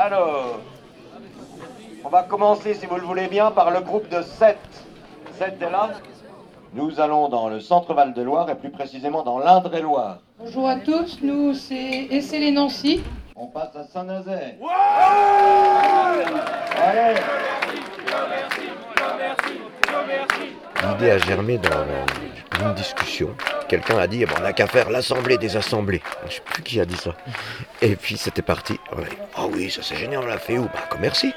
Alors, on va commencer, si vous le voulez bien, par le groupe de 7. 7 est là. Nous allons dans le centre Val-de-Loire et plus précisément dans l'Indre-et-Loire. Bonjour à tous, nous c'est Essay les Nancy. On passe à Saint-Nazaire. Allez L'idée a germé dans une discussion. Quelqu'un a dit on n'a qu'à faire l'assemblée des assemblées. Je sais plus qui a dit ça. Et puis c'était parti. On dit ah oui, ça c'est génial, on l'a fait où? Bah, commercy.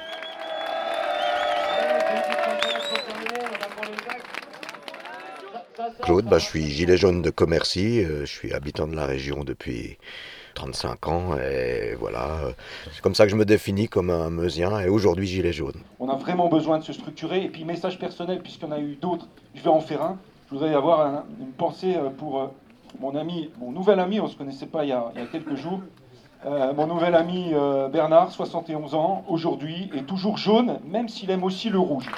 Claude, bah, je suis gilet jaune de Commercy, euh, je suis habitant de la région depuis 35 ans et voilà, c'est comme ça que je me définis comme un meusien et aujourd'hui gilet jaune. On a vraiment besoin de se structurer et puis message personnel en a eu d'autres, je vais en faire un. Je voudrais avoir un- une pensée euh, pour euh, mon ami, mon nouvel ami, on ne se connaissait pas il y a, quelques jours. Euh, mon nouvel ami Bernard, 71 ans, aujourd'hui, est toujours jaune, même s'il aime aussi le rouge.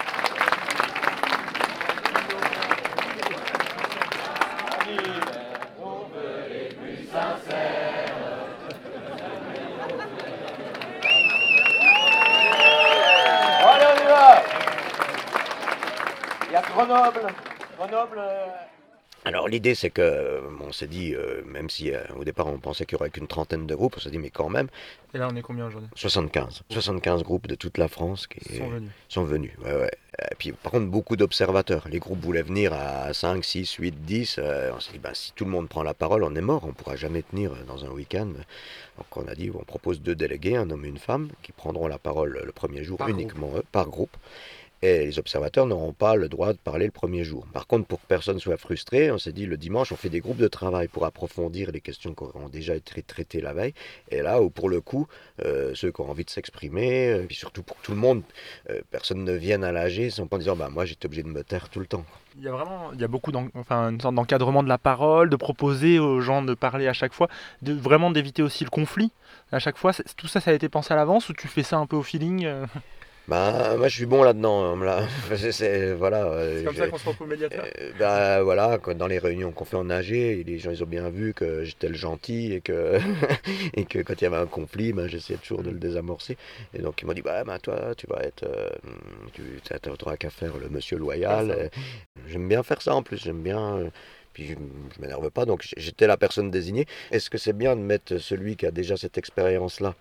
Euh, Alors l'idée c'est que euh, on s'est dit, euh, même si euh, au départ on pensait qu'il y aurait qu'une trentaine de groupes, on s'est dit mais quand même, Et là, on est combien aujourd'hui? 75. 75 groupes de toute la France qui sont venus. sont venus. Ouais, ouais. Et puis par contre beaucoup d'observateurs. Les groupes voulaient venir à 5, 6, 8, 10. euh, on s'est dit ben, si tout le monde prend la parole, on est mort, on ne pourra jamais tenir dans un week-end. Donc on a dit on propose deux délégués, un homme et une femme, qui prendront la parole le premier jour Par uniquement eux, par groupe. Et les observateurs n'auront pas le droit de parler le premier jour. Par contre, pour que personne soit frustré, on s'est dit le dimanche, on fait des groupes de travail pour approfondir les questions qui auront déjà été traitées la veille. Et là où, pour le coup, euh, ceux qui ont envie de s'exprimer, euh, puis surtout pour tout le monde, euh, personne ne vienne à l'AG sans en disant bah, moi j'étais obligé de me taire tout le temps. Il y a vraiment, il y a beaucoup, enfin, une sorte d'encadrement de la parole, de proposer aux gens de parler à chaque fois, de vraiment d'éviter aussi le conflit à chaque fois. Tout ça, ça a été pensé à l'avance ou tu fais ça un peu au feeling euh? Bah, moi je suis bon là-dedans. hein, là. C'est- voilà, euh, comme ça qu'on se retrouve médiateur. Euh, bah, voilà, quand- dans les réunions qu'on fait en AG, les gens ils ont bien vu que j'étais le gentil et que, et que quand il y avait un conflit, bah, j'essayais toujours de le désamorcer. Et donc ils m'ont dit, bah, bah, toi tu vas être, euh, tu n'auras qu'à faire le monsieur loyal. J'aime bien faire ça en plus, j'aime bien. euh, Puis je, je m'énerve pas, donc j'étais la personne désignée. Est-ce que c'est bien de mettre celui qui a déjà cette expérience-là?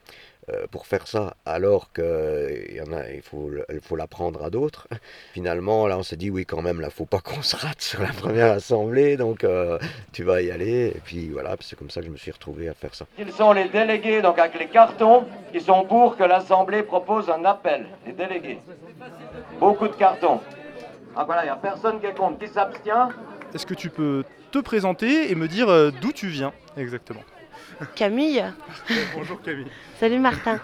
Pour faire ça, alors qu'il y en a, il faut, il faut l'apprendre à d'autres Finalement, là, on s'est dit, oui, quand même, là, faut pas qu'on se rate sur la première assemblée, donc euh, tu vas y aller. Et puis voilà, puis c'est comme ça que je me suis retrouvé à faire ça. Ils sont les délégués, donc avec les cartons, qui sont pour que l'Assemblée propose un appel. Les délégués. Beaucoup de cartons. Ah voilà, il n'y a personne qui est contre. Qui s'abstient Est-ce que tu peux te présenter et me dire euh, d'où tu viens exactement? Camille, Bonjour Camille. salut Martin.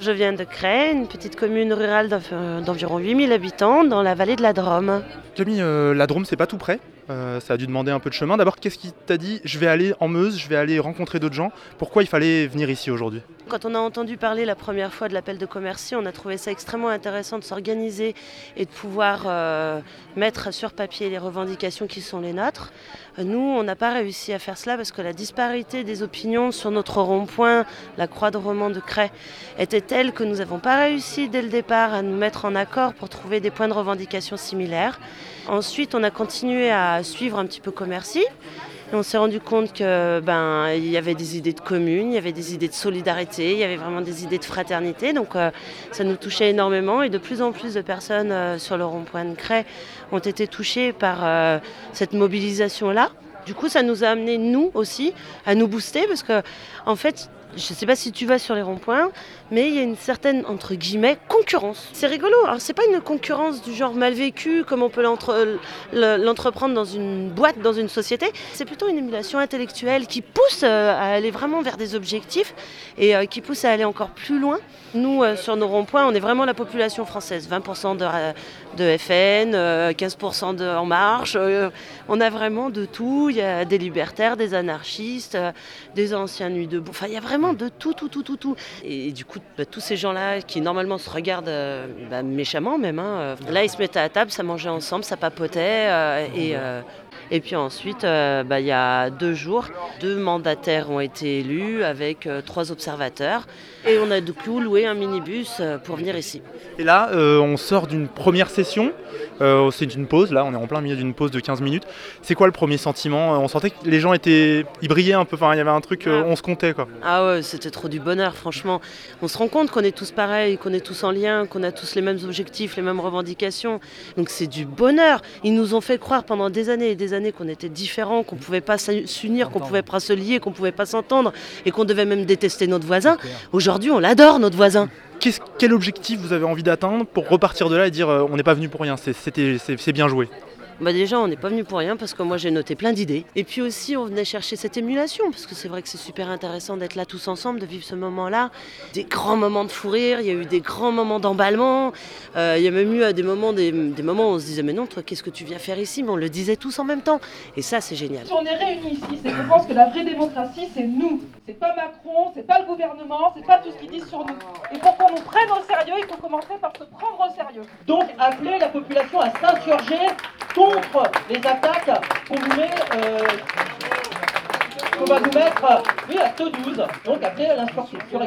Je viens de Cray, une petite commune rurale d'env- d'environ 8000 habitants dans la vallée de la Drôme. Camille, euh, la Drôme, c'est pas tout près? Euh, ça a dû demander un peu de chemin. D'abord, qu'est-ce qui t'a dit Je vais aller en Meuse, je vais aller rencontrer d'autres gens. Pourquoi il fallait venir ici aujourd'hui? Quand on a entendu parler la première fois de l'appel de commercy, on a trouvé ça extrêmement intéressant de s'organiser et de pouvoir euh, mettre sur papier les revendications qui sont les nôtres. Euh, Nous, on n'a pas réussi à faire cela parce que la disparité des opinions sur notre rond-point, la croix de roman de Cray, était telle que nous n'avons pas réussi dès le départ à nous mettre en accord pour trouver des points de revendication similaires. Ensuite, on a continué à suivre un petit peu commercy. On s'est rendu compte que ben il y avait des idées de commune, il y avait des idées de solidarité, il y avait vraiment des idées de fraternité. Donc euh, ça nous touchait énormément et de plus en plus de personnes euh, sur le rond-point de Cray ont été touchées par euh, cette mobilisation-là. Du coup, ça nous a amené nous aussi à nous booster parce que en fait, je ne sais pas si tu vas sur les ronds-points, mais il y a une certaine entre guillemets concurrence. C'est rigolo. Alors c'est pas une concurrence du genre mal vécu comme on peut l'entre- le- l'entreprendre dans une boîte, dans une société. C'est plutôt une émulation intellectuelle qui pousse euh, à aller vraiment vers des objectifs et euh, qui pousse à aller encore plus loin. Nous, euh, sur nos ronds-points, on est vraiment la population française. 20% de, de FN, euh, 15% de En Marche. euh, on a vraiment de tout. Il y a des libertaires, des anarchistes, euh, des anciens nuits debout. Enfin, il y a vraiment de tout, tout, tout, tout, tout. Et, du coup, bah, tous ces gens-là qui normalement se regardent euh, bah, méchamment même, hein, euh, là, ils se mettaient à table, ça mangeait ensemble, ça papotait. euh, et, euh, Et puis ensuite, euh, bah, il y a deux jours, deux mandataires ont été élus avec euh, trois observateurs. Et on a du coup loué un minibus euh, pour venir ici. Et là, on sort d'une première session. Euh, c'est une pause, là, on est en plein milieu d'une pause de 15 minutes. C'est quoi le premier sentiment On sentait que les gens étaient. Ils brillaient un peu, enfin, il y avait un truc, euh, on se comptait quoi. Ah ouais, c'était trop du bonheur, franchement. On se rend compte qu'on est tous pareils, qu'on est tous en lien, qu'on a tous les mêmes objectifs, les mêmes revendications. Donc c'est du bonheur. Ils nous ont fait croire pendant des années et des années qu'on était différents, qu'on pouvait pas s'unir, qu'on pouvait pas se lier, qu'on pouvait pas s'entendre et qu'on devait même détester notre voisin. Aujourd'hui, on l'adore, notre voisin. Quel objectif vous avez envie d'atteindre pour repartir de là et dire euh, on n'est pas venu pour rien, c'est bien joué? Bah déjà, on n'est pas venu pour rien parce que moi j'ai noté plein d'idées. Et puis aussi, on venait chercher cette émulation parce que c'est vrai que c'est super intéressant d'être là tous ensemble, de vivre ce moment-là. Des grands moments de fou rire, il y a eu des grands moments d'emballement. Euh, il y a même eu euh, des moments, des, moments où on se disait mais non, toi, qu'est-ce que tu viens faire ici? Mais on le disait tous en même temps. Et ça, c'est génial. Si on est réunis ici, c'est que je pense que la vraie démocratie, c'est nous. C'est pas Macron, c'est pas le gouvernement, c'est pas tout ce qu'ils disent sur nous. Et pour qu'on nous prenne au sérieux, il faut commencer par se prendre au sérieux. Donc appeler la population à s'insurger contre les attaques qu'on met, euh, qu'on va nous mettre oui, à ce 12. Donc à l'insurrection.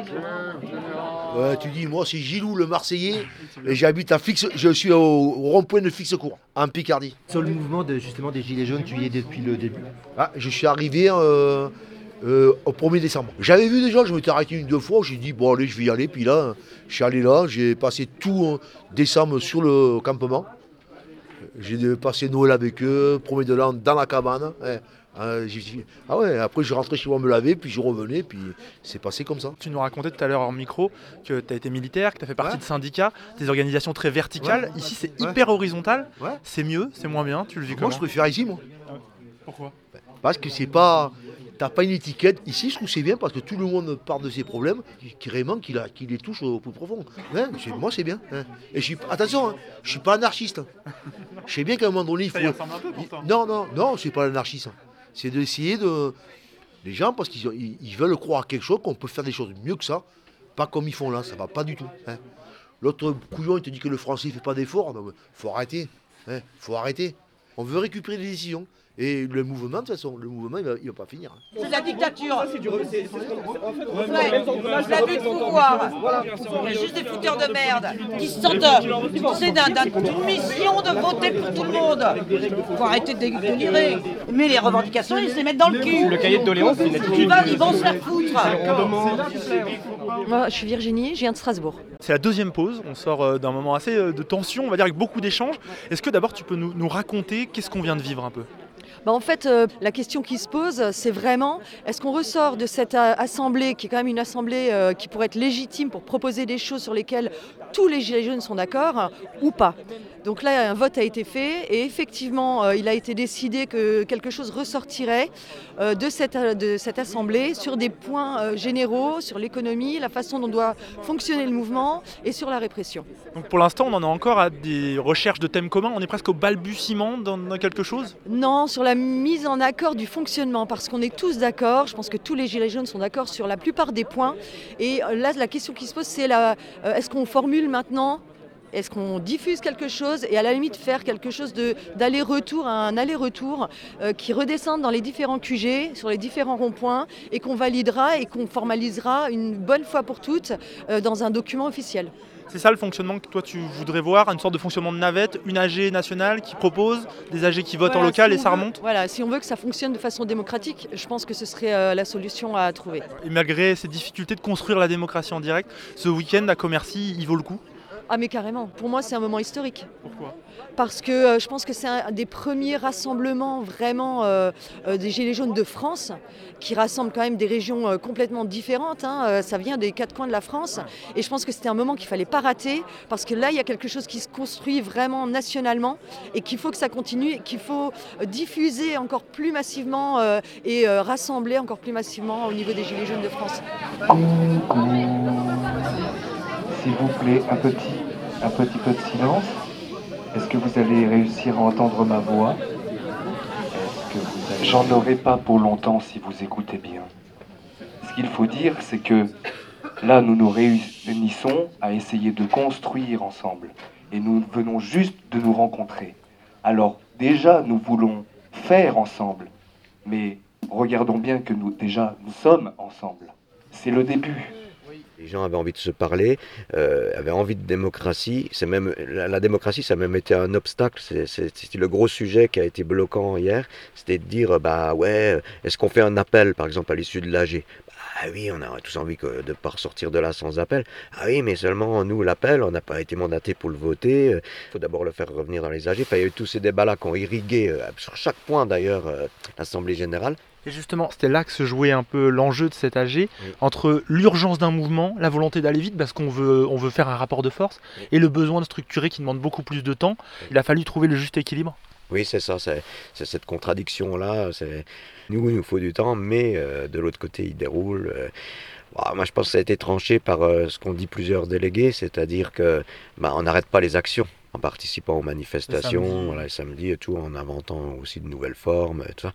Ouais, tu dis, moi c'est Gilou le Marseillais et j'habite à Fixe, je suis au, rond-point de Fixecourt, en Picardie. Sur le mouvement de, justement des Gilets jaunes, tu y es depuis le début. Ah, je suis arrivé euh, euh, au 1er décembre. J'avais vu des gens, je m'étais arrêté une deux fois, j'ai dit bon allez je vais y aller, puis là je suis allé là, j'ai passé tout euh, décembre sur le campement. J'ai passé Noël avec eux, 1er de l'an dans la cabane. hein. Ah, j'ai- ah ouais, après je rentrais chez moi me laver, puis je revenais, puis c'est passé comme ça. Tu nous racontais tout à l'heure en micro que tu as été militaire, que tu as fait partie Ouais. de syndicats, des organisations très verticales. Ouais. Ici, c'est Ouais. hyper horizontal. C'est mieux, c'est moins bien. Tu le vis Moi comment je préfère ici, moi. Pourquoi? Parce que c'est pas. T'as pas une étiquette. Ici, je trouve c'est bien parce que tout le monde parle de ses problèmes, qui, qui vraiment qui, la- qui les touche au plus profond. Hein, moi, c'est bien. hein. Et je suis, attention, hein, je suis pas anarchiste. hein. Je sais bien qu'à un moment donné, il faut. Non, non, non, c'est pas l'anarchisme. C'est d'essayer de. Les gens, parce qu'ils ont- ils, ils veulent croire à quelque chose, qu'on peut faire des choses mieux que ça. Pas comme ils font là, ça va pas du tout. L'autre couillon, il te dit que le français fait pas d'efforts. Non, mais faut arrêter. hein, faut arrêter. On veut récupérer des décisions. Et le mouvement, de toute façon, le mouvement, il va, il va pas finir. hein. C'est la dictature. Ouais, l'abus de pouvoir. Il y a juste des fouteurs de merde qui se d'un- d'un- d'une mission de voter pour tout le monde. Faut arrêter de délirer. Mais les revendications, ils se les mettent dans le cul. Le cahier de doléances, ils vont se faire foutre. Moi, je suis Virginie, je viens de Strasbourg. C'est la deuxième pause. On sort euh, d'un moment assez euh, de tension, on va dire, avec beaucoup d'échanges. Est-ce que d'abord tu peux nous, nous raconter qu'est-ce qu'on vient de vivre un peu? Bah, en fait, euh, la question qui se pose, c'est vraiment, est-ce qu'on ressort de cette euh, assemblée, qui est quand même une assemblée euh, qui pourrait être légitime pour proposer des choses sur lesquelles tous les Gilets jaunes sont d'accord, ou pas? Donc là, un vote a été fait et effectivement, il a été décidé que quelque chose ressortirait de, cette, de cette assemblée sur des points généraux, sur l'économie, la façon dont doit fonctionner le mouvement et sur la répression. Donc pour l'instant, on en est encore à des recherches de thèmes communs. On est presque au balbutiement dans quelque chose? Non, sur la mise en accord du fonctionnement, parce qu'on est tous d'accord, je pense que tous les Gilets jaunes sont d'accord sur la plupart des points. Et euh, là, la question qui se pose, c'est euh, est-ce qu'on formule maintenant? Est-ce qu'on diffuse quelque chose? Et à la limite faire quelque chose d'aller-retour, un aller-retour euh, qui redescende dans les différents QG, sur les différents ronds-points et qu'on validera et qu'on formalisera une bonne fois pour toutes dans un document officiel. C'est ça le fonctionnement que toi tu voudrais voir, une sorte de fonctionnement de navette, une AG nationale qui propose, des AG qui votent en local si et ça veut- remonte Voilà, si on veut que ça fonctionne de façon démocratique, je pense que ce serait euh, la solution à trouver. Et malgré ces difficultés de construire la démocratie en direct, ce week-end à Commercy, il vaut le coup Ah mais carrément, pour moi c'est un moment historique. Pourquoi? Parce que euh, je pense que c'est un des premiers rassemblements vraiment euh, euh, des Gilets jaunes de France, qui rassemblent quand même des régions euh, complètement différentes. hein. Euh, ça vient des quatre coins de la France. Et je pense que c'était un moment qu'il fallait pas rater, parce que là il y a quelque chose qui se construit vraiment nationalement, et qu'il faut que ça continue, qu'il faut diffuser encore plus massivement euh, et euh, rassembler encore plus massivement au niveau des Gilets jaunes de France. S'il vous plaît, un petit, peu de silence. Est-ce que vous allez réussir à entendre ma voix? Allez... J'en aurai pas pour longtemps si vous écoutez bien. Ce qu'il faut dire, c'est que là, nous nous réunissons à essayer de construire ensemble. Et nous venons juste de nous rencontrer. Alors, déjà, nous voulons faire ensemble. Mais regardons bien que nous, déjà, nous sommes ensemble. C'est le début. Les gens avaient envie de se parler, euh, avaient envie de démocratie. C'est même la, démocratie, ça a même été un obstacle. C'était le gros sujet qui a été bloquant hier. C'était de dire, bah ouais, est-ce qu'on fait un appel, par exemple, à l'issue de l'AG ah oui, on a tous envie de ne pas ressortir de là sans appel. Ah oui, mais seulement nous, l'appel, on n'a pas été mandaté pour le voter. Il faut d'abord le faire revenir dans les AG. Enfin, il y a eu tous ces débats-là qui ont irrigué, euh, sur chaque point d'ailleurs, euh, l'Assemblée générale. Et justement, c'était là que se jouait un peu l'enjeu de cet AG, oui. entre l'urgence d'un mouvement, la volonté d'aller vite parce qu'on veut, on veut faire un rapport de force, oui. et le besoin de structurer qui demande beaucoup plus de temps. Il a fallu trouver le juste équilibre. Oui, c'est ça, c'est cette contradiction-là. Nous, il nous faut du temps, mais euh, de l'autre côté, il déroule. Euh, bah, moi, je pense que ça a été tranché par euh, ce qu'ont dit plusieurs délégués, c'est-à-dire que bah, on n'arrête pas les actions en participant aux manifestations, le samedi, voilà, le samedi et tout, en inventant aussi de nouvelles formes, et tout ça.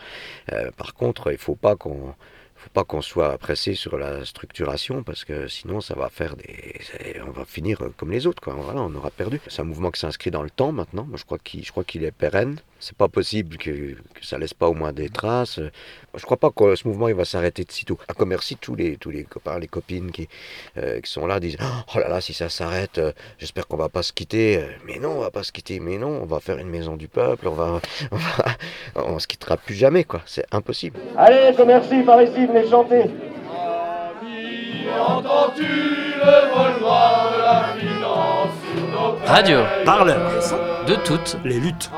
Euh, par contre, il faut pas qu'on faut pas qu'on soit pressé sur la structuration parce que sinon ça va faire des on va finir comme les autres quoi. Voilà on aura perdu. C'est un mouvement qui s'inscrit dans le temps maintenant. Moi je crois qu'il je crois qu'il est pérenne c'est pas possible que, que, ça laisse pas au moins des traces. Je crois pas que ce mouvement il va s'arrêter de sitôt à commercer tous les tous les copains les copines qui, euh, qui sont là disent oh là là si ça s'arrête euh, j'espère qu'on va pas se quitter. Mais non on va pas se quitter. Mais non on va faire une maison du peuple. On va on, va, on se quittera plus jamais quoi. C'est impossible. Allez commercy par ici venez chanter. Entends-tu le vol noir de la finance Radio, parleur, de toutes les luttes.